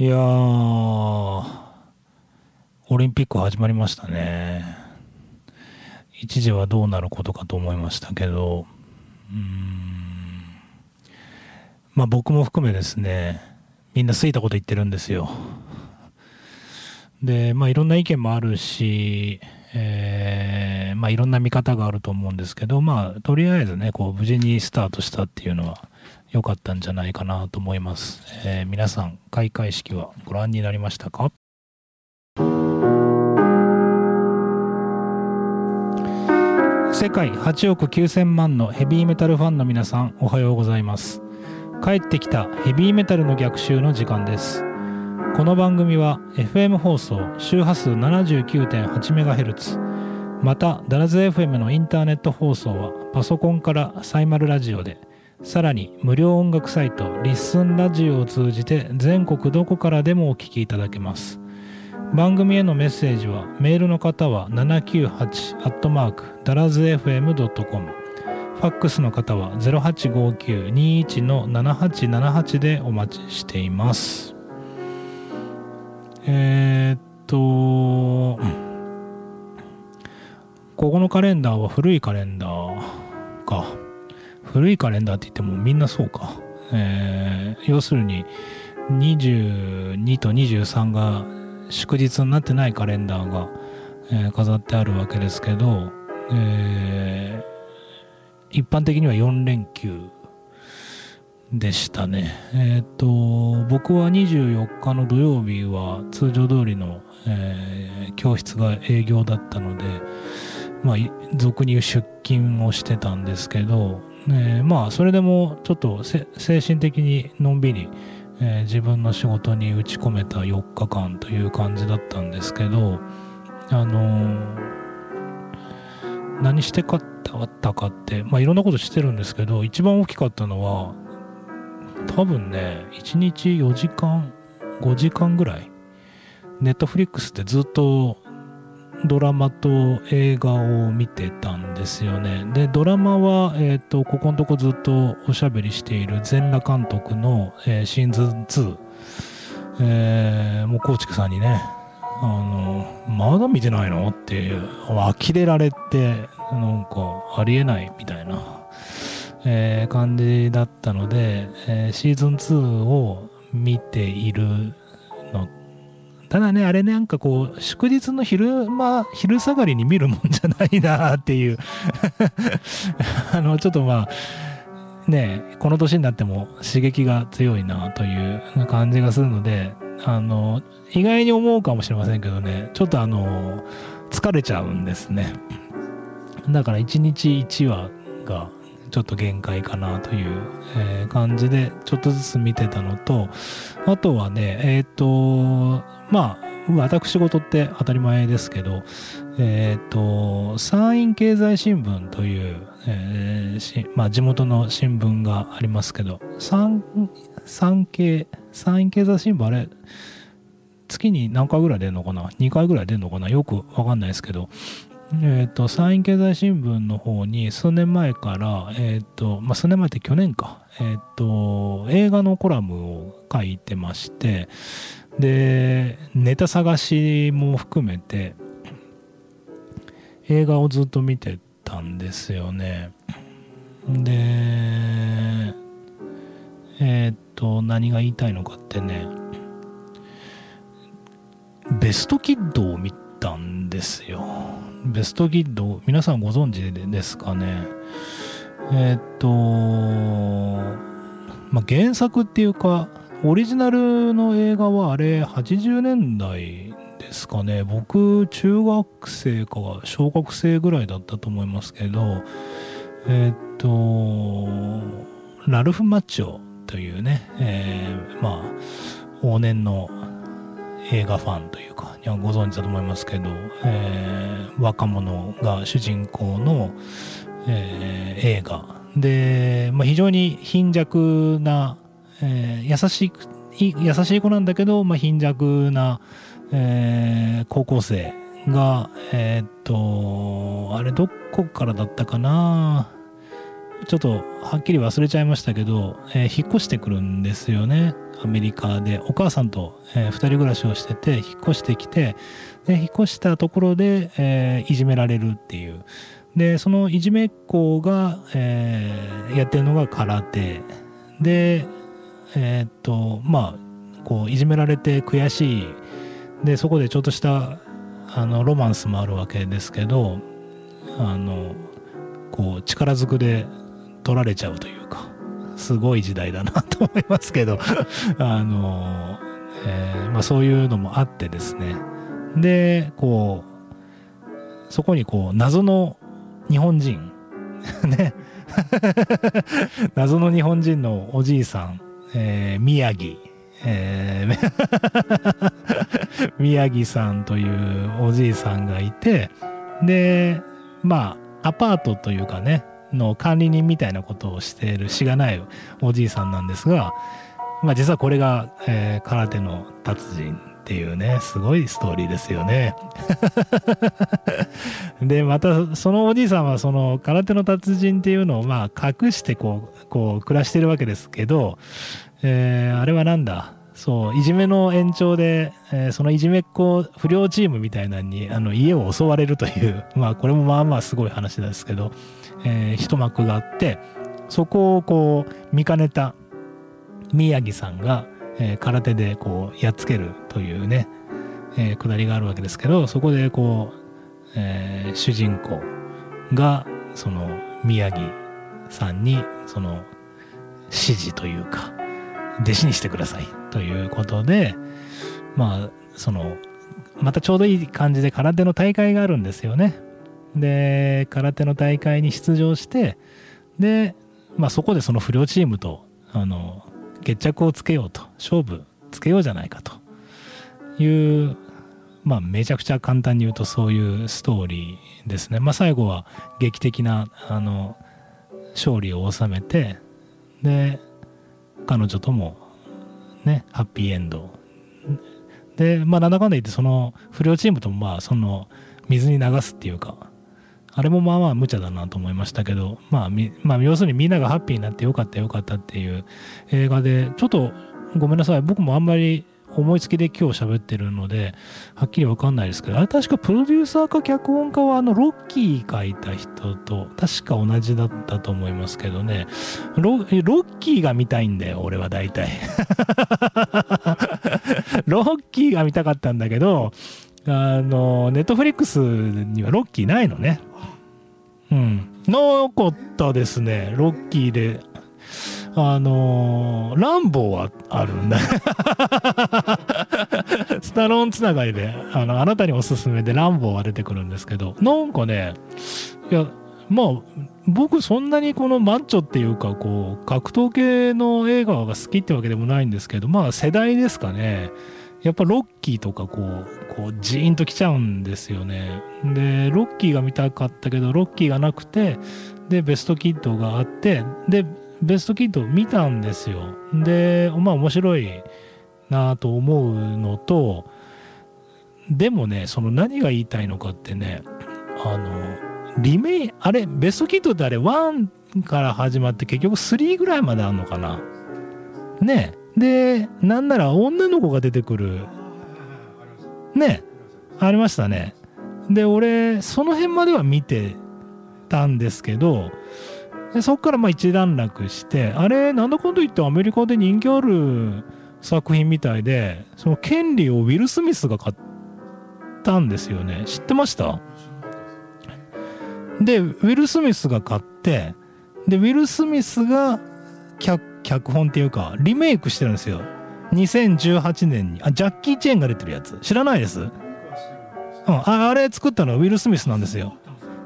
いやー、オリンピック始まりましたね。一時はどうなることかと思いましたけど、うん、まあ僕も含めですね、みんな好いたこと言ってるんですよ。で、まあいろんな意見もあるし、えー、まあいろんな見方があると思うんですけど、まあとりあえずね、こう無事にスタートしたっていうのは、良かったんじゃないかなと思います、えー、皆さん開会式はご覧になりましたか？世界8億9000万のヘビーメタルファンの皆さんおはようございます。帰ってきたヘビーメタルの逆襲の時間です。この番組は FM 放送周波数 79.8MHz またダラズ FM のインターネット放送はパソコンからサイマルラジオでさらに無料音楽サイトリッスンラジオを通じて全国どこからでもお聴きいただけます。番組へのメッセージはメールの方は798ダラズ FM.com ファックスの方は0859-21の7878でお待ちしています。えー、っとここのカレンダーは古いカレンダーか。古いカレンダーって言ってもみんなそうか。えー、要するに22と23が祝日になってないカレンダーが、えー、飾ってあるわけですけど、えー、一般的には4連休でしたね。えっ、と、僕は24日の土曜日は通常通りの、えー、教室が営業だったので、まあ、俗に言う出勤をしてたんですけど、えー、まあそれでもちょっと精神的にのんびり、えー、自分の仕事に打ち込めた4日間という感じだったんですけどあのー、何してかったかってまあいろんなことしてるんですけど一番大きかったのは多分ね1日4時間5時間ぐらいネットフリックスってずっとドラマと映画を見てたんですよね。で、ドラマは、えっ、ー、と、ここのとこずっとおしゃべりしている全裸監督の、えー、シーズン2。えー、もう、コーチクさんにね、あの、まだ見てないの？っていう、呆れられて、なんか、ありえないみたいな、えー、感じだったので、えー、シーズン2を見ているただね、あれ、なんかこう、祝日の昼間、昼下がりに見るもんじゃないなっていう あの、ちょっとまあ、ね、この年になっても刺激が強いなという感じがするので、あの、意外に思うかもしれませんけどね、ちょっとあの、疲れちゃうんですね。だから1日1話がちょっと限界かなという、え、感じでちょっとずつ見てたのと、あとはね、えっ、ー、と、まあ、私事って当たり前ですけど、えっ、ー、と、山陰経済新聞という、えー、まあ、地元の新聞がありますけど、山、山経、山陰経済新聞あれ、月に何回ぐらい出るのかな ?2 回ぐらい出るのかな？よくわかんないですけど、えっ、ー、と、山陰経済新聞の方に数年前から、えっ、ー、と、まあ、数年前って去年か、えっ、ー、と、映画のコラムを書いてまして、で、ネタ探しも含めて、映画をずっと見てたんですよね。で、えっ、と、何が言いたいのかってね、ベストキッドを見たんですよ。ベストギッド、皆さんご存知ですかね？えー、っと、まあ、原作っていうか、オリジナルの映画はあれ80年代ですかね？僕、中学生か小学生ぐらいだったと思いますけど、えー、っと、ラルフ・マッチョというね、えー、まあ、往年の映画ファンというか、ご存知だと思いますけど、えー、若者が主人公の、えー、映画。で、まあ、非常に貧弱な、えー、優しい優しい子なんだけど、まあ、貧弱な、えー、高校生が、えー、っと、あれどこからだったかな？ちょっとはっきり忘れちゃいましたけど、えー引っ越してくるんですよね。アメリカで。お母さんと、え2人暮らしをしてて引っ越してきてで引っ越したところで、えーいじめられるっていう。でそのいじめっ子が、えーやってるのが空手。でえーっとまあこういじめられて悔しい。でそこでちょっとしたあのロマンスもあるわけですけどあのこう力ずくで取られちゃうというかすごい時代だなと思いますけど あの、えーまあ、そういうのもあってですね。でこうそこにこう謎の日本人 ね。謎の日本人のおじいさん、えー宮城えー宮城さんというおじいさんがいてでまあアパートというかねの管理人みたいなことをしているしがないおじいさんなんですが、まあ、実はこれが、えー空手の達人っていうねすごいストーリーですよね。でまたそのおじいさんはその空手の達人っていうのをまあ隠してこうこう暮らしてるわけですけど、えーあれはなんだ？そういじめの延長で、えーそのいじめっ子不良チームみたいなのにあの家を襲われるというまあこれもまあまあすごい話ですけど、えー一幕があってそこをこう見かねた宮城さんが、えー空手でこうやっつけるというね、えーくだりがあるわけですけどそこでこう、えー主人公がその宮城さんにその指示というか弟子にしてくださいということでまあそのまたちょうどいい感じで空手の大会があるんですよね。で空手の大会に出場してで、まあ、そこでその不良チームとあの決着をつけようと勝負つけようじゃないかというまあめちゃくちゃ簡単に言うとそういうストーリーですね。まあ、最後は劇的なあの勝利を収めてで彼女ともねハッピーエンドでまあなんだかんだ言ってその不良チームともまあその水に流すっていうかあれもまあまあ無茶だなと思いましたけど、まあ、みまあ要するにみんながハッピーになってよかったよかったっていう映画でちょっとごめんなさい。僕もあんまり思いつきで今日喋ってるのではっきりわかんないですけどあれ確かプロデューサーか脚本家はあのロッキー書いた人と確か同じだったと思いますけどね。ロロッキーが見たいんだよ俺は大体。ロッキーが見たかったんだけどあのネットフリックスにはロッキーないのね。うん。なかったですね。ロッキーで。あのーランボーはあるんだ。スタローンつながりであのあなたにおすすめでランボーは出てくるんですけど。なんかねいやまあ僕そんなにこのマッチョっていうかこう格闘系の映画が好きってわけでもないんですけどまあ世代ですかね。やっぱロッキーとかこうこうジーンときちゃうんですよね。でロッキーが見たかったけどロッキーがなくてでベストキッドがあってでベストキッド見たんですよ。でまあ面白いなと思うのとでもねその何が言いたいのかってねあのリメイあれベストキッドってあれ1から始まって結局3ぐらいまであんのかな。ねでなんなら女の子が出てくる。ねありましたね。で俺その辺までは見てたんですけどでそっからまあ一段落してあれなんだかんだ言ってアメリカで人気ある作品みたいでその権利をウィル・スミスが買ったんですよね。知ってました？でウィル・スミスが買ってでウィル・スミスが脚脚本っていうかリメイクしてるんですよ。2018年に。あジャッキー・チェーンが出てるやつ。知らないです？うん、ああれ作ったのはウィル・スミスなんですよ。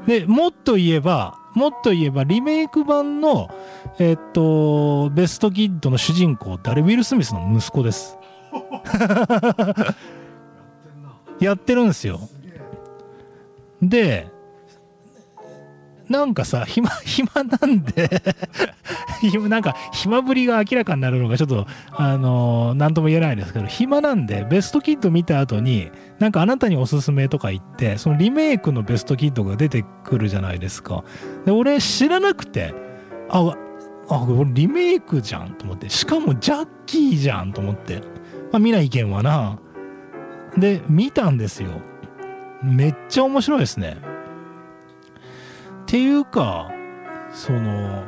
でもっと言えばもっと言えばリメイク版のえっとベストキッドの主人公ってあれウィル・スミスの息子です。やって るんですよ。でなんかさ暇 暇なんで 暇なんか暇ぶりが明らかになるのがちょっとあの何とも言えないですけど暇なんでベストキッド見た後になんかあなたにおすすめとか言ってそのリメイクのベストキッドが出てくるじゃないですか。で俺知らなくてああこれリメイクじゃんと思ってしかもジャッキーじゃんと思ってまあ見ない意見はな。で見たんですよ。めっちゃ面白いですね。ていうかその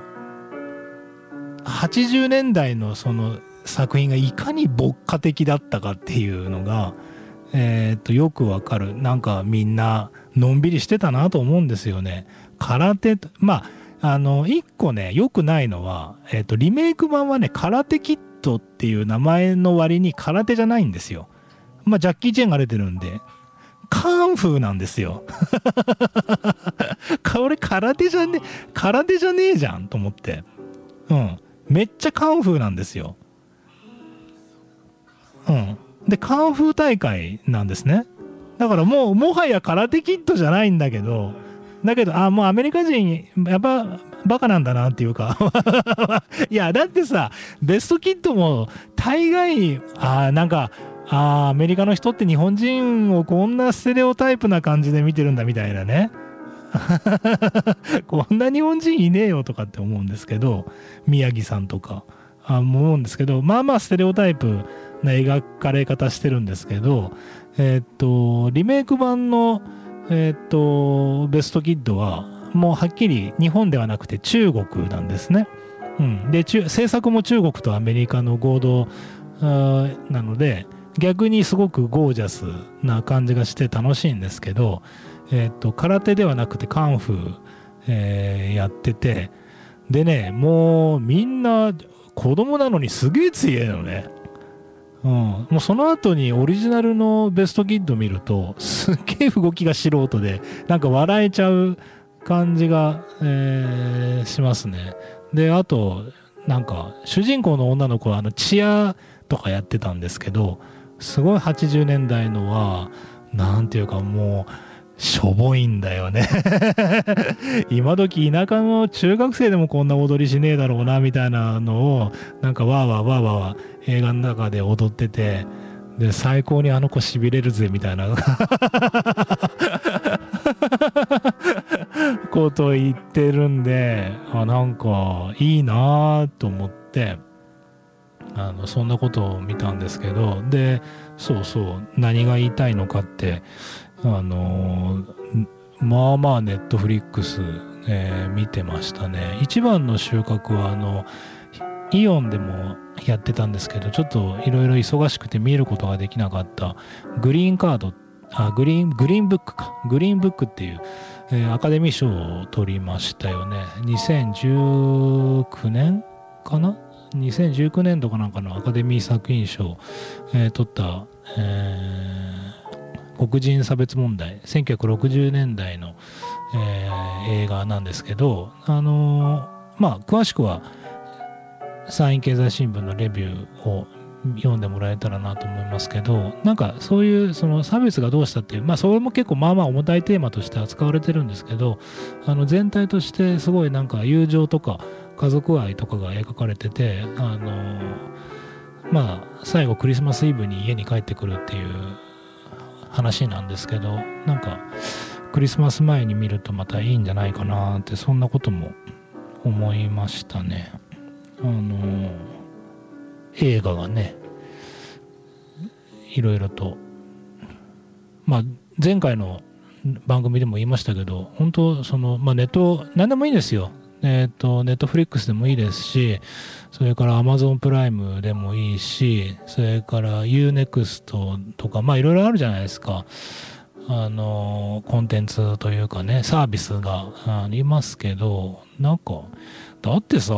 80年代のその作品がいかに牧歌的だったかっていうのが、えー、とよくわかる。なんかみんなのんびりしてたなと思うんですよね。空手まああの一個ねよくないのは、えー、とリメイク版はね空手キットっていう名前の割に空手じゃないんですよ。まあジャッキー・チェンが出てるんで。カンフーなんですよ。これ空手じゃね空手じゃねえじゃんと思って。うん。めっちゃカンフーなんですよ。うん。でカンフー大会なんですね。だからもうもはや空手キットじゃないんだけどだけどあもうアメリカ人やっぱバカなんだなっていうか。いやだってさベストキットも大概あなんかあアメリカの人って日本人をこんなステレオタイプな感じで見てるんだみたいなね。こんな日本人いねえよとかって思うんですけど宮城さんとか。あ思うんですけどまあまあステレオタイプな描かれ方してるんですけどえー、っとリメイク版のえー、っとベストキッドはもうはっきり日本ではなくて中国なんですね。うん、で制作も中国とアメリカの合同なので逆にすごくゴージャスな感じがして楽しいんですけど、えっ、と、空手ではなくてカンフー、えー、やってて、でね、もうみんな子供なのにすげえ強えのね。うん、もうその後にオリジナルのベストキッド見るとすっげえ動きが素人でなんか笑えちゃう感じが、えー、しますね。であとなんか主人公の女の子はあのチアとかやってたんですけどすごい80年代のは何ていうかもうしょぼいんだよね。今時田舎の中学生でもこんな踊りしねえだろうなみたいなのをなんかわーわーわーわー映画の中で踊っててで最高にあの子しびれるぜみたいな。ことを言ってるんであなんかいいなと思って。あのそんなことを見たんですけどでそうそう何が言いたいのかってあのまあまあネットフリックス、えー、見てましたね。一番の収穫はあのイオンでもやってたんですけどちょっといろいろ忙しくて見ることができなかったグリーンカードあグリーングリーンブックか。グリーンブックっていう、え、アカデミー賞を取りましたよね。2019年かな？2019年度かなんかのアカデミー作品賞を、えー、取った、えー、黒人差別問題1960年代の、えー、映画なんですけどあのまあ詳しくは山陰経済新聞のレビューを読んでもらえたらなと思いますけどなんかそういうその差別がどうしたっていうまあそれも結構まあまあ重たいテーマとして扱われてるんですけどあの全体としてすごいなんか友情とか家族愛とかが描かれててあのまあ最後クリスマスイブに家に帰ってくるっていう話なんですけどなんかクリスマス前に見るとまたいいんじゃないかなってそんなことも思いましたね。あの映画がねいろいろとまあ前回の番組でも言いましたけど本当そのまあネット何でもいいんですよ。えっ、ー、と、ネットフリックスでもいいですし、それからアマゾンプライムでもいいし、それから UNEXT とか、まあいろいろあるじゃないですか。あの、コンテンツというかね、サービスがありますけど、なんか、だってさ、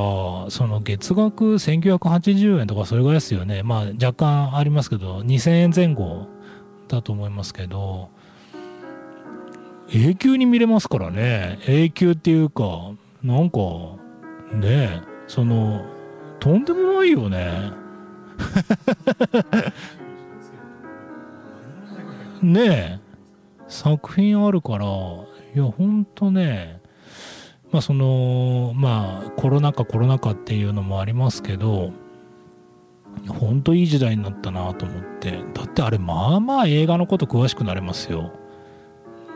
その月額1980円とかそれぐらいですよね。まあ若干ありますけど、2000円前後だと思いますけど、永久に見れますからね。永久っていうか、なんかねえそのとんでもないよね。ねえ作品あるからいやほんとねまあそのまあコロナ禍コロナ禍っていうのもありますけどほんといい時代になったなと思って。だってあれまあまあ映画のこと詳しくなれますよ。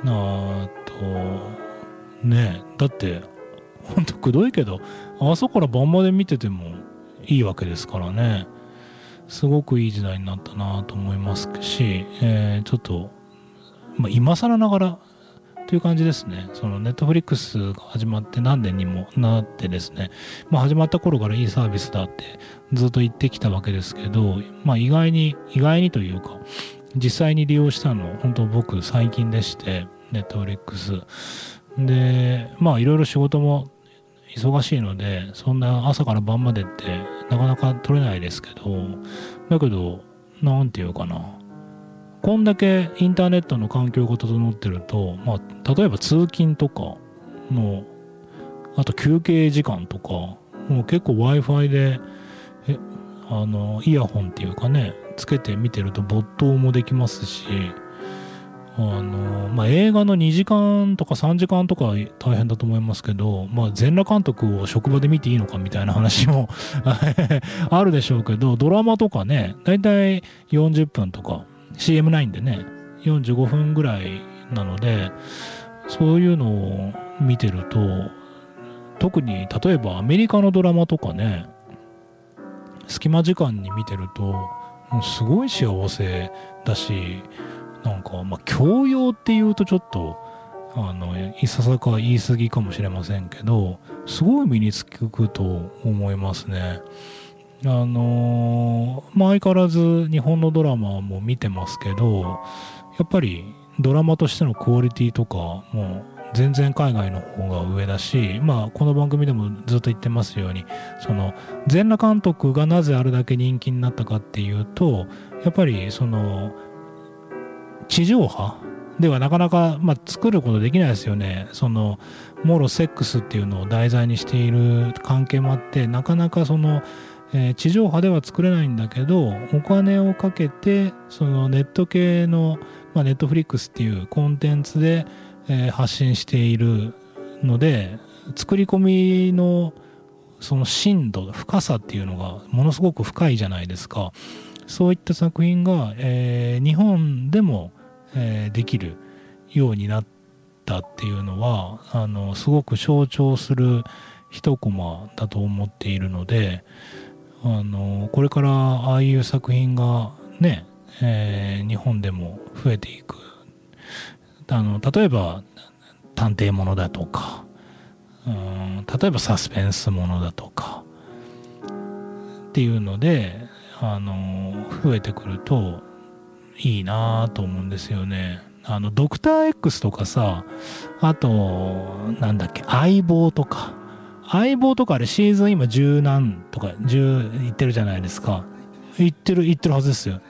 なあとねえだってほんとくどいけど朝から晩まで見ててもいいわけですからねすごくいい時代になったなと思いますし、えー、ちょっと、まあ、今更ながらという感じですね。そのネットフリックスが始まって何年にもなってですね、まあ始まった頃からいいサービスだってずっと言ってきたわけですけど、まあ意外に、意外にというか、実際に利用したの、本当僕最近でして、ネットフリックス。で、まあいろいろ仕事も忙しいので、そんな朝から晩までってなかなか取れないですけど、だけど、なんていうかな。こんだけインターネットの環境が整ってると、まあ、例えば通勤とかの、あと休憩時間とか、もう結構 Wi-Fi で、え、あの、イヤホンっていうかね、つけて見てると没頭もできますし、あの、まあ、映画の2時間とか3時間とか大変だと思いますけど、まあ、全裸監督を職場で見ていいのかみたいな話も あるでしょうけど、ドラマとかね、だいたい40分とか CM9 でね、45分ぐらいなので、そういうのを見てると、特に例えばアメリカのドラマとかね、隙間時間に見てると、もうすごい幸せだし、なんか、まあ、教養っていうとちょっと、あの、いささか言い過ぎかもしれませんけど、すごい身につくと思いますね。あのー、まあ、相変わらず日本のドラマも見てますけど、やっぱりドラマとしてのクオリティとかもう全然海外の方が上だし、まあ、この番組でもずっと言ってますように、その、全裸監督がなぜあれだけ人気になったかっていうと、やっぱりその、地上波ではなかなか、まあ、作ることできないですよね。その、もろセックスっていうのを題材にしている関係もあって、なかなかその、えー、地上波では作れないんだけどお金をかけてそのネット系の、まあ、ネットフリックスっていうコンテンツで、えー、発信しているので作り込みのその深度深さっていうのがものすごく深いじゃないですかそういった作品が、えー、日本でも、えー、できるようになったっていうのはあのすごく象徴する一コマだと思っているので、あのこれからああいう作品がね、えー、日本でも増えていく。あの例えば探偵ものだとかうん例えばサスペンスものだとかっていうのであの増えてくるといいなと思うんですよね。あのドクター X とかさあとなんだっけ相棒とか相棒とかあれシーズン今10何とか10いってるじゃないですか。いってる、いってるはずですよ。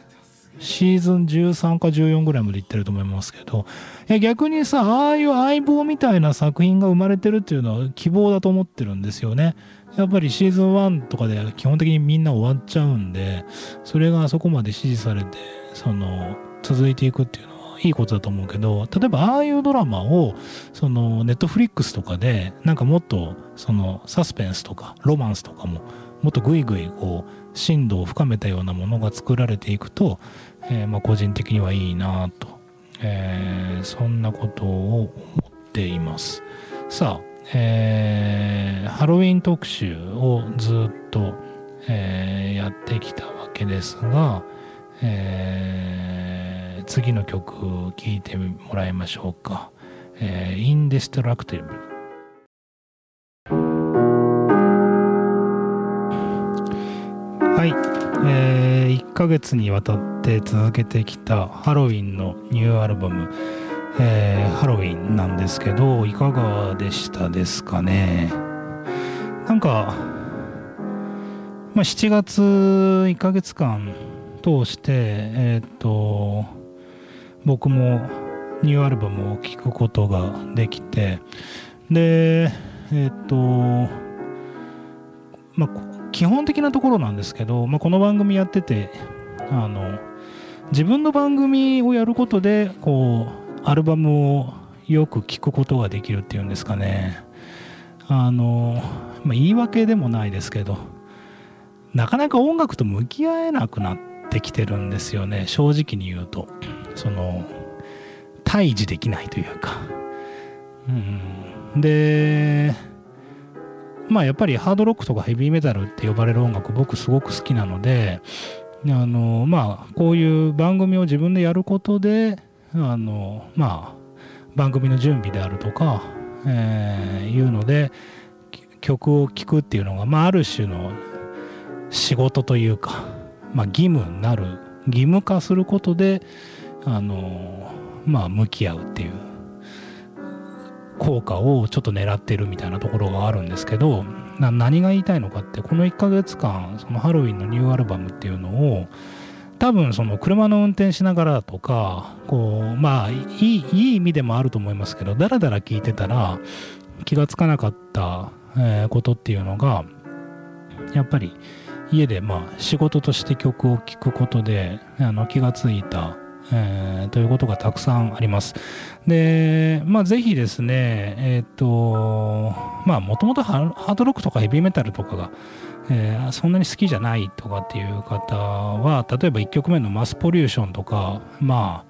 シーズン13か14ぐらいまでいってると思いますけど、いや逆にさ、ああいう相棒みたいな作品が生まれてるっていうのは希望だと思ってるんですよね。やっぱりシーズン1とかで基本的にみんな終わっちゃうんで、それがあそこまで支持されて、その、続いていくっていうのはいいことだと思うけど、例えばああいうドラマを、その、ネットフリックスとかで、なんかもっと、その、サスペンスとか、ロマンスとかも、もっとグイグイ、こう、深度を深めたようなものが作られていくと、えー、まあ、個人的にはいいなと、えー、そんなことを思っています。さあ、えー、ハロウィン特集をずっと、えー、やってきたわけですが、えー次の曲聴いてもらいましょうか。えー、インデストラクティブ。はい、えー、1ヶ月にわたって続けてきたハロウィンのニューアルバム、えー、ハロウィンなんですけど、いかがでしたですかね？なんか、まあ、7月1ヶ月間通して、えっ、と、僕もニューアルバムを聴くことができてでえっ、とまあ基本的なところなんですけど、まあ、この番組やっててあの自分の番組をやることでこうアルバムをよく聴くことができるっていうんですかね。あの、まあ、言い訳でもないですけどなかなか音楽と向き合えなくなってってきてるんですよね。正直に言うと。その対峙できないというか、うん、でまあやっぱりハードロックとかヘビーメタルって呼ばれる音楽僕すごく好きなのであのまあこういう番組を自分でやることであのまあ番組の準備であるとか、えー、いうので曲を聴くっていうのが、まあ、ある種の仕事というか、まあ、義務になる義務化することであのまあ向き合うっていう効果をちょっと狙ってるみたいなところがあるんですけど何が言いたいのかってこの1ヶ月間そのハロウィンのニューアルバムっていうのを多分その車の運転しながらとかこうまあいいいい意味でもあると思いますけどだらだら聞いてたら気がつかなかった、ことっていうのがやっぱり家でまあ仕事として曲を聴くことであの気がついた、えー、ということがたくさんあります。で、まあぜひですね、えっ、と、まあもともとハードロックとかヘビーメタルとかが、えー、そんなに好きじゃないとかっていう方は、例えば1曲目のマスポリューションとか、ま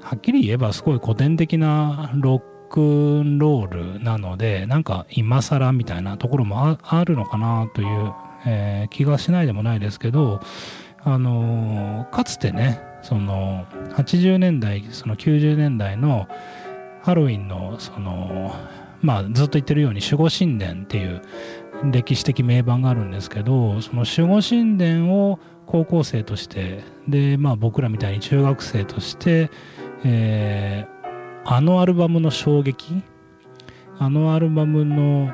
あ、はっきり言えばすごい古典的なロックンロールなので、なんか今更みたいなところもあるのかなというえー、気がしないでもないですけど、あのー、かつてねその80年代その90年代のハロウィンのそのまあずっと言ってるように守護神殿っていう歴史的名盤があるんですけどその守護神殿を高校生としてでまあ僕らみたいに中学生として、えー、あのアルバムの衝撃あのアルバムの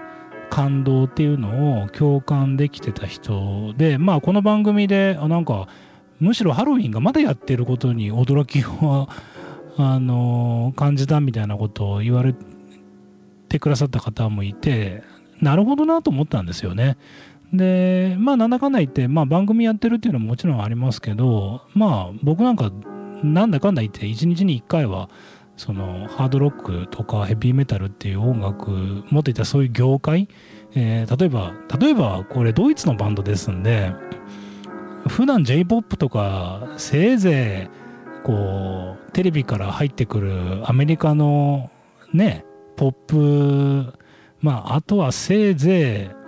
感動っていうのを共感できてた人でまあこの番組であなんかむしろハロウィンがまだやってることに驚きをあの感じたみたいなことを言われてくださった方もいてなるほどなと思ったんですよね。でまあなんだかんだ言って、まあ、番組やってるっていうのももちろんありますけどまあ僕なんかなんだかんだ言って1日に1回はそのハードロックとかヘビーメタルっていう音楽もっと言ったそういう業界、えー、例えば例えばこれドイツのバンドですんで普段 J−POP とかせいぜいこうテレビから入ってくるアメリカのねポップまああとはせいぜい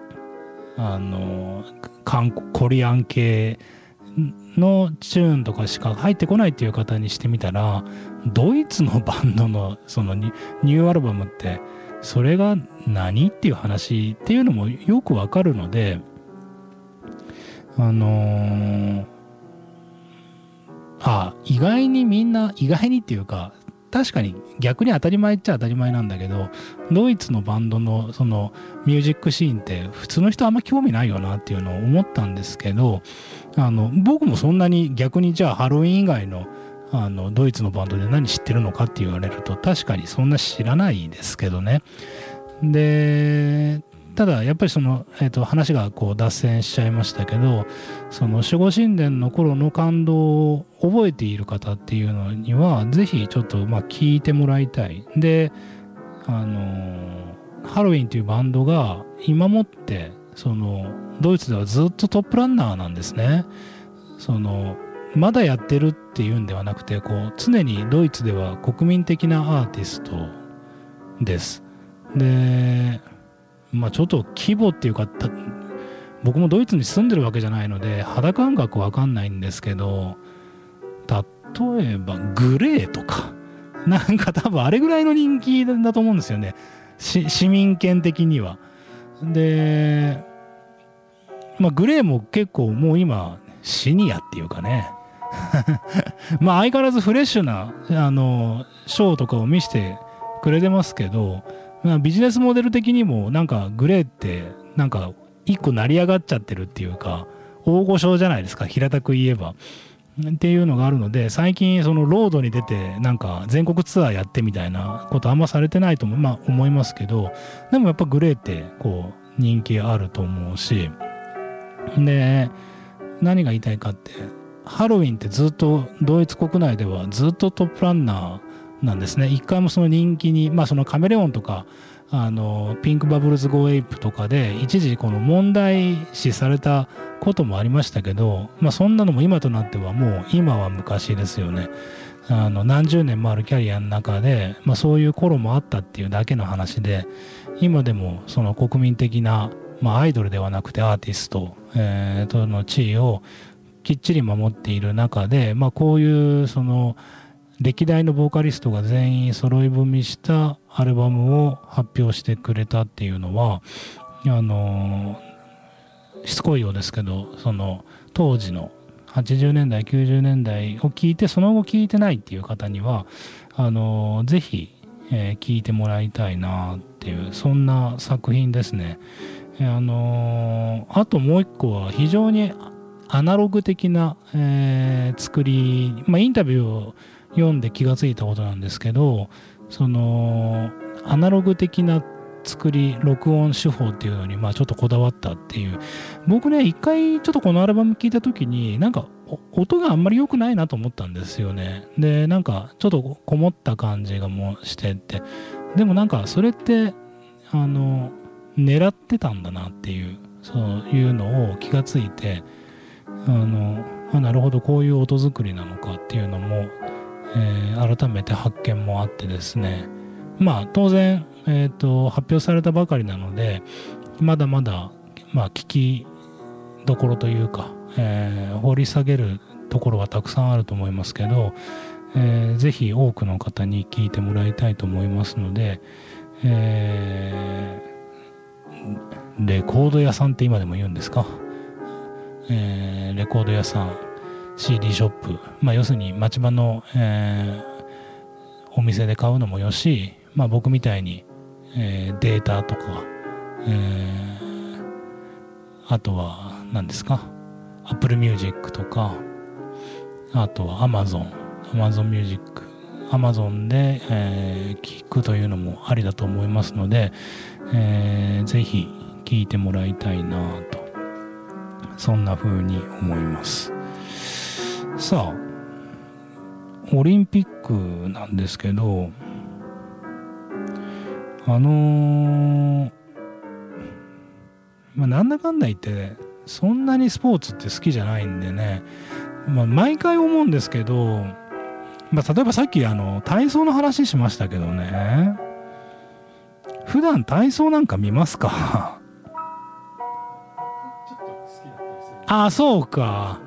あの韓国コリアン系のチューンとかしか入ってこないっていう方にしてみたらドイツのバンドのそのニューアルバムってそれが何っていう話っていうのもよくわかるのであのー、あ意外にみんな意外にっていうか確かに逆に当たり前っちゃ当たり前なんだけどドイツのバンドのそのミュージックシーンって普通の人あんま興味ないよなっていうのを思ったんですけどあの僕もそんなに逆にじゃあハロウィン以外のあのドイツのバンドで何知ってるのかって言われると確かにそんな知らないですけどね。でただやっぱりその、えー、と話がこう脱線しちゃいましたけどその守護神殿の頃の感動を覚えている方っていうのにはぜひちょっとまあ聞いてもらいたい。であのハロウィンというバンドが今もってそのドイツではずっとトップランナーなんですね。そのまだやってるっていうんではなくてこう常にドイツでは国民的なアーティストです。でまあちょっと規模っていうか僕もドイツに住んでるわけじゃないので肌感覚わかんないんですけど例えばグレーとかなんか多分あれぐらいの人気だと思うんですよね。市民権的には。でまあグレーも結構もう今シニアっていうかね まあ相変わらずフレッシュなあのショーとかを見せてくれてますけど、まあ、ビジネスモデル的にもなんかグレーってなんか一個成り上がっちゃってるっていうか大御所じゃないですか平たく言えば。っていうのがあるので最近そのロードに出てなんか全国ツアーやってみたいなことあんまされてないとも、まあ、思いますけどでもやっぱグレーってこう人気あると思うしで何が言いたいかってハロウィンってずっとドイツ国内ではずっとトップランナーなんですね。一回もその人気にまあそのカメレオンとかあの Pink Bubbles Go Ape とかで一時この問題視されたこともありましたけど、まあ、そんなのも今となってはもう今は昔ですよね。あの何十年もあるキャリアの中で、まあ、そういう頃もあったっていうだけの話で今でもその国民的なまあ、アイドルではなくてアーティスト、えー、との地位をきっちり守っている中で、まあ、こういうその歴代のボーカリストが全員揃い踏みしたアルバムを発表してくれたっていうのはあのしつこいようですけどその当時の80年代90年代を聞いてその後聞いてないっていう方にはあのぜひ、えー、聞いてもらいたいなっていうそんな作品ですね。あのあともう一個は非常にアナログ的な、えー、作り、まあ、インタビューを読んで気がついたことなんですけどそのアナログ的な作り録音手法っていうのにまあちょっとこだわったっていう。僕ね一回ちょっとこのアルバム聴いた時になんか音があんまり良くないなと思ったんですよね。でなんかちょっとこもった感じがもうしてって。でもなんかそれってあの狙ってたんだなっていうそういうのを気がついてあのあなるほどこういう音作りなのかっていうのも、えー、改めて発見もあってですね。まあ当然えーと、発表されたばかりなのでまだまだ、まあ、聞きどころというか、えー、掘り下げるところはたくさんあると思いますけど、えー、ぜひ多くの方に聞いてもらいたいと思いますので、えー、レコード屋さんって今でも言うんですか、えー、レコード屋さん CD ショップ、まあ、要するに町場の、えー、お店で買うのもよし、まあ、僕みたいにえー、データとか、えー、あとは何ですか Apple Music とかあとは Amazon Amazon Music Amazon で、えー、聞くというのもありだと思いますので、えー、ぜひ聞いてもらいたいなとそんな風に思います。さあオリンピックなんですけどあのー、まあ、なんだかんだ言って、そんなにスポーツって好きじゃないんでね、まあ、毎回思うんですけど、まあ、例えばさっきあの体操の話しましたけどね普段体操なんか見ますか？あそうか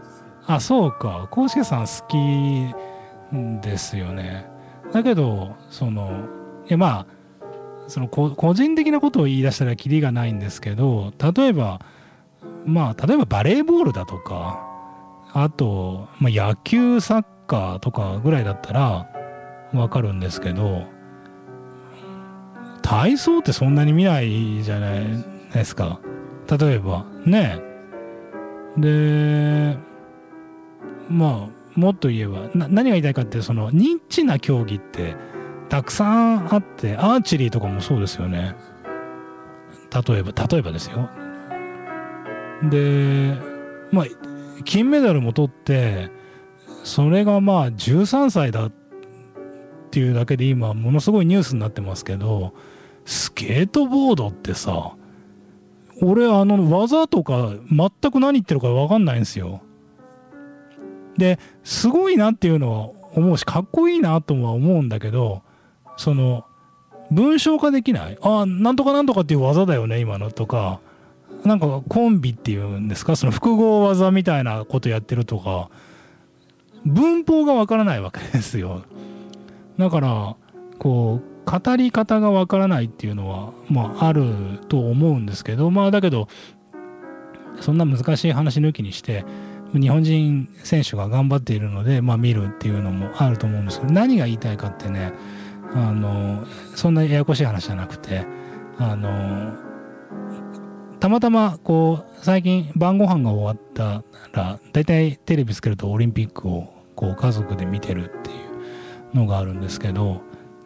あそうか。浩介さん好きですよね。だけどそのいやまあその個人的なことを言い出したらキリがないんですけど例えばまあ例えばバレーボールだとかあと、まあ、野球サッカーとかぐらいだったらわかるんですけど体操ってそんなに見ないじゃないですか。例えばね。でまあもっと言えば何が言いたいかってそのニッチな競技ってたくさんあってアーチェリーとかもそうですよね。例えば例えばですよ。でまあ金メダルも取ってそれがまあ13歳だっていうだけで今ものすごいニュースになってますけどスケートボードってさ俺あの技とか全く何言ってるか分かんないんですよ。ですごいなっていうのは思うしかっこいいなとは思うんだけどその文章化できないあなんとかなんとかっていう技だよね今のとかなんかコンビっていうんですかその複合技みたいなことやってるとか文法がわからないわけですよ。だからこう語り方がわからないっていうのはまああると思うんですけどまあだけどそんな難しい話抜きにして日本人選手が頑張っているので、まあ、見るっていうのもあると思うんですけど何が言いたいかってねあのそんなややこしい話じゃなくてあのたまたまこう最近晩ご飯が終わったら大体テレビつけるとオリンピックをこう家族で見てるっていうのがあるんですけど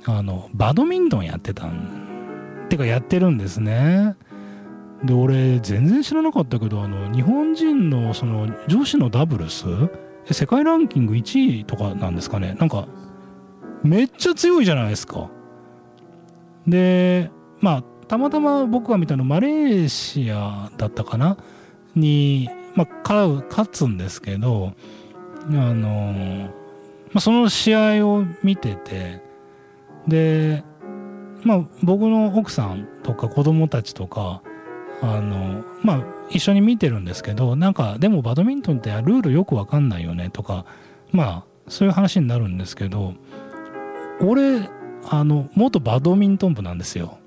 あのバドミントンやってたんてかやってるんですね。で俺全然知らなかったけどあの日本人のその女子のダブルス世界ランキング1位とかなんですかね？なんかめっちゃ強いじゃないですか。で、まあ、たまたま僕が見たのマレーシアだったかな？に、まあ、勝つんですけど、あの、まあ、その試合を見てて、で、まあ、僕の奥さんとか子供たちとか、あのまあ一緒に見てるんですけどなんかでもバドミントンってルールよくわかんないよねとかまあそういう話になるんですけど俺あの元バドミントン部なんですよ。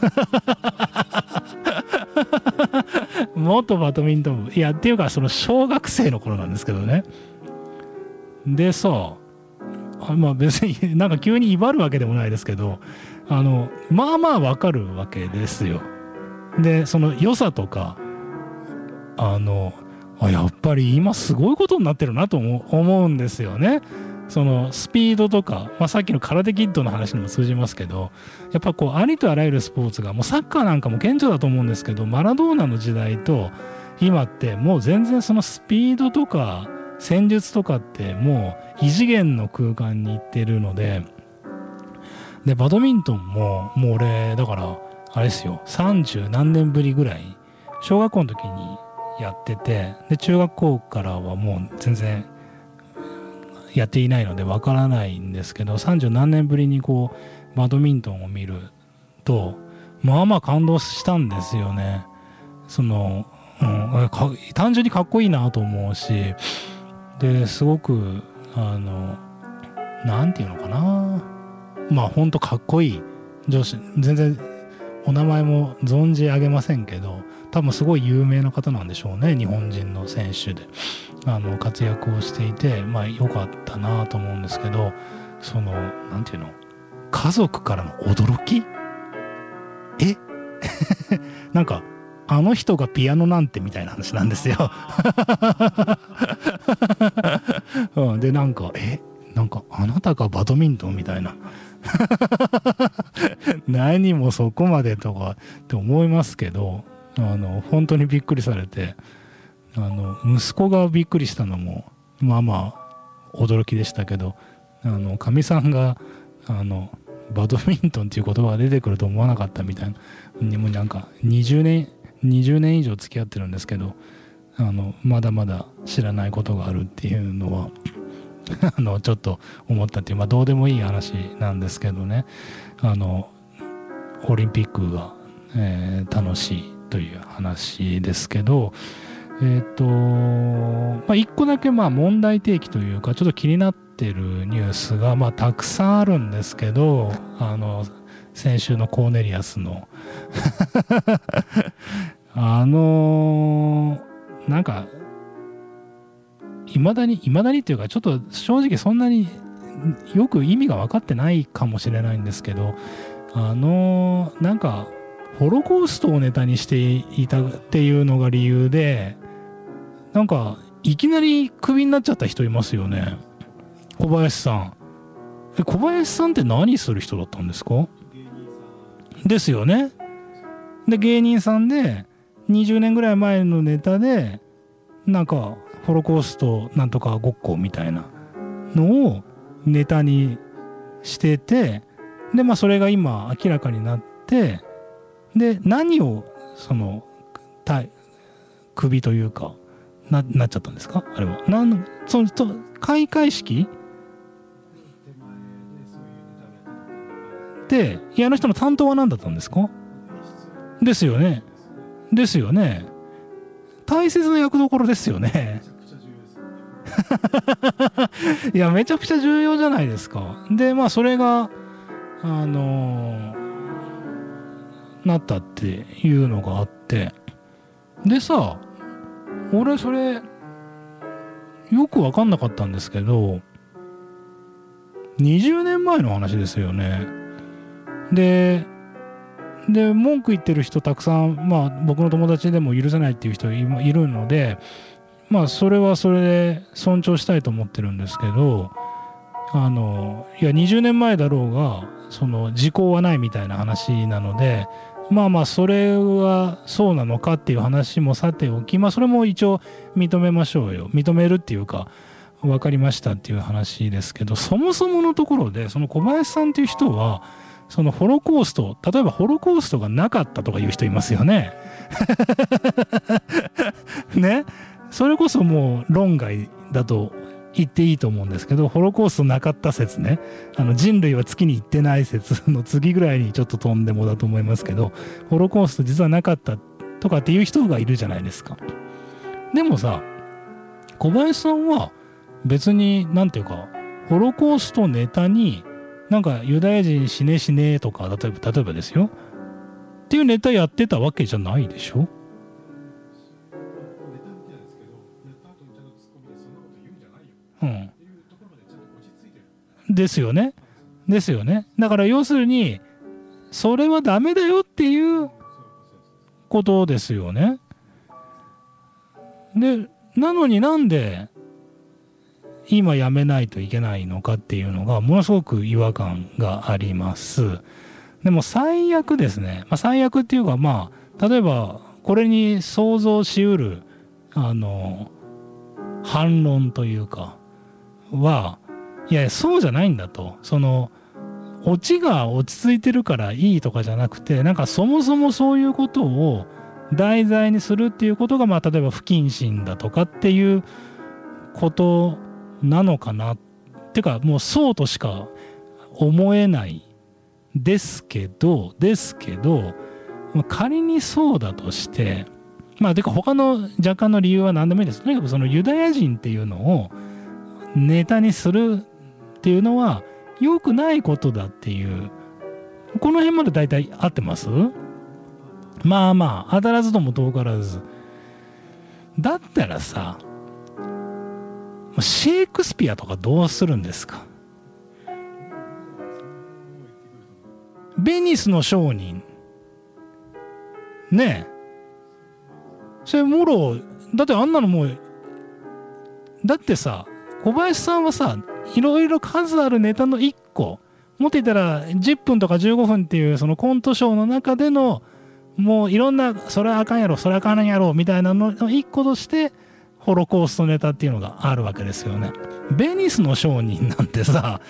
元バドミントン部。いやっていうかその小学生の頃なんですけどね。でさあまあ別になんか急に威張るわけでもないですけどあのまあまあわかるわけですよ。でその良さとかあのあやっぱり今すごいことになってるなと思うんですよね。そのスピードとか、まあ、さっきの空手キッドの話にも通じますけどやっぱこうありとあらゆるスポーツがもうサッカーなんかも顕著だと思うんですけどマラドーナの時代と今ってもう全然そのスピードとか戦術とかってもう異次元の空間に行ってるのででバドミントンももう俺だからあれですよ30何年ぶりぐらい小学校の時にやっててで中学校からはもう全然やっていないのでわからないんですけど30何年ぶりにこうバドミントンを見るとまあまあ感動したんですよね。その、うん、単純にかっこいいなと思うしですごくあの何て言うのかなまあほんとかっこいい女子全然お名前も存じ上げませんけど多分すごい有名な方なんでしょうね日本人の選手で。あの活躍をしていてまあ良かったなと思うんですけどその何て言うの家族からの驚き？え？なんかあの人がピアノなんてみたいな話なんですよ。うん、でなんかえ？なんかあなたがバドミントンみたいな。何もそこまでとかって思いますけどあの本当にびっくりされてあの息子がびっくりしたのもまあまあ驚きでしたけどかみさんがあのバドミントンっていう言葉が出てくると思わなかったみたいなにもなんか20年20年以上付き合ってるんですけどあのまだまだ知らないことがあるっていうのは あのちょっと思ったっていうまあどうでもいい話なんですけどね。あのオリンピックが、えー、楽しいという話ですけどえっ、ー、とまあ一個だけまあ問題提起というかちょっと気になってるニュースがまあたくさんあるんですけどあの先週のコーネリアスの。あの、なんかいまだにいまだにっていうかちょっと正直そんなによく意味が分かってないかもしれないんですけどあの、なんかホロコーストをネタにしていたっていうのが理由でなんかいきなりクビになっちゃった人いますよね。小林さん。え小林さんって何する人だったんですか？ですよね。で芸人さんで20年ぐらい前のネタでなんかホロコーストなんとかごっこみたいなのをネタにしててでまあそれが今明らかになってで何をその首というかななっちゃったんですか？あれは。なんそのと開会式？でいやあの人の担当は何だったんですか？ですよね。ですよね。大切な役どころですよね。いやめちゃくちゃ重要じゃないですか。でまあそれがあのなったっていうのがあって。でさ俺それよく分かんなかったんですけど20年前の話ですよね。でで文句言ってる人たくさんまあ僕の友達でも許せないっていう人いるのでまあそれはそれで尊重したいと思ってるんですけどあのいや20年前だろうがその時効はないみたいな話なのでまあまあそれはそうなのかっていう話もさておきまあそれも一応認めましょうよ認めるっていうか分かりましたっていう話ですけどそもそものところでその小林さんっていう人はそのホロコースト例えばホロコーストがなかったとかいう人いますよね。ねそれこそもう論外だと言っていいと思うんですけどホロコーストなかった説ねあの人類は月に行ってない説の次ぐらいにちょっととんでもだと思いますけどホロコースト実はなかったとかっていう人がいるじゃないですか。でもさ、小林さんは別に、なんていうか、ホロコーストネタに、なんかユダヤ人死ね死ねとか、例えば、例えばですよ。っていうネタやってたわけじゃないでしょうん。ですよね。ですよね。だから要するに、それはダメだよっていうことですよね。で、なのになんで今やめないといけないのかっていうのがものすごく違和感があります。でも最悪ですね。まあ、最悪っていうかまあ例えばこれに想像しうるあの反論というかはいやそうじゃないんだと。そのオチが落ち着いてるからいいとかじゃなくてなんかそもそもそういうことを題材にするっていうことがまあ例えば不謹慎だとかっていうことなのかなっていうかもうそうとしか思えないですけどですけど仮にそうだとしてまあてか他の若干の理由は何でもいいです。とにかくそのユダヤ人っていうのをネタにするっていうのは良くないことだっていう。この辺まで大体合ってます？まあまあ当たらずとも遠からず。だったらさシェイクスピアとかどうするんですか？ベニスの商人。ねえ。それもろだってあんなのもうだってさ小林さんはさいろいろ数あるネタの1個もっと言ったら10分とか15分っていうそのコントショーの中でのもういろんなそれはあかんやろそれはあかんやろみたいなのの1個としてホロコーストネタっていうのがあるわけですよね。ベニスの商人なんてさ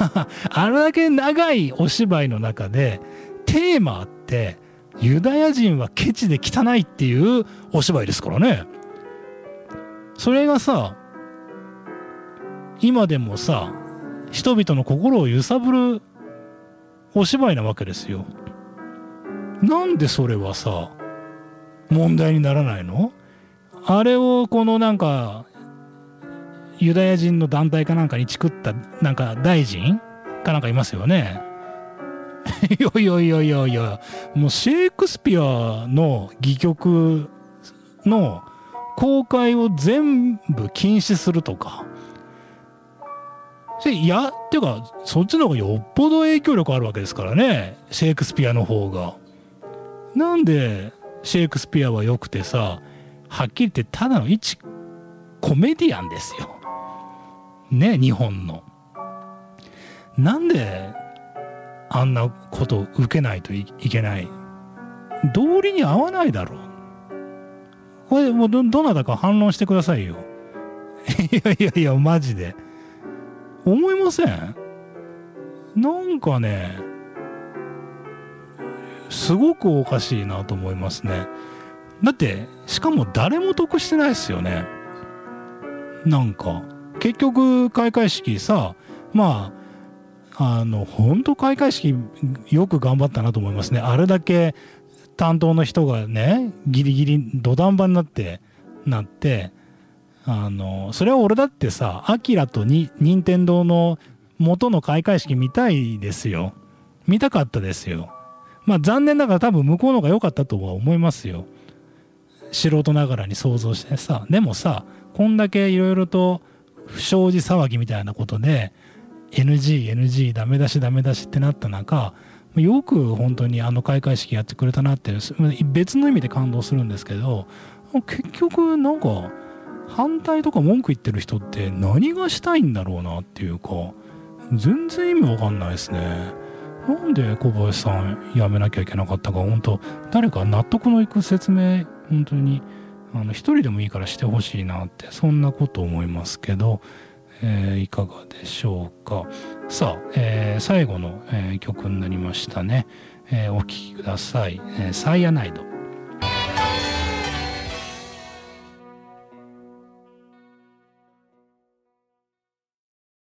あれだけ長いお芝居の中でテーマあってユダヤ人はケチで汚いっていうお芝居ですからね。それがさ今でもさ人々の心を揺さぶるお芝居なわけですよ。なんでそれはさ問題にならないの？あれをこのなんかユダヤ人の団体かなんかにチクったなんか大臣かなんかいますよね。いやいやいやいやいやもうシェイクスピアの戯曲の公開を全部禁止するとかいやっていうかそっちの方がよっぽど影響力あるわけですからねシェイクスピアの方が。なんでシェイクスピアは良くてさはっきり言ってただの一コメディアンですよ。ね日本の。なんであんなことを受けないといけない道理に合わないだろう。これもうどなたか反論してくださいよ。いやいやいやマジで。思いません？なんかねすごくおかしいなと思いますね。だってしかも誰も得してないですよね。なんか結局開会式さまああの本当開会式よく頑張ったなと思いますね。あれだけ担当の人がねギリギリ土壇場になってなってあのそれは俺だってさアキラとに任天堂の元の開会式見たいですよ。見たかったですよ。まあ残念ながら多分向こうの方が良かったとは思いますよ。素人ながらに想像してさ。でもさこんだけいろいろと不祥事騒ぎみたいなことで NGNG NG ダメ出しダメ出しってなった中よく本当にあの開会式やってくれたなって別の意味で感動するんですけど結局なんか反対とか文句言ってる人って何がしたいんだろうなっていうか全然意味わかんないですね。なんで小林さん辞めなきゃいけなかったか。本当誰か納得のいく説明本当にあの一人でもいいからしてほしいなってそんなこと思いますけど、えー、いかがでしょうか。さあ、えー、最後の、えー、曲になりましたね、えお聴きください、えサイアナイド。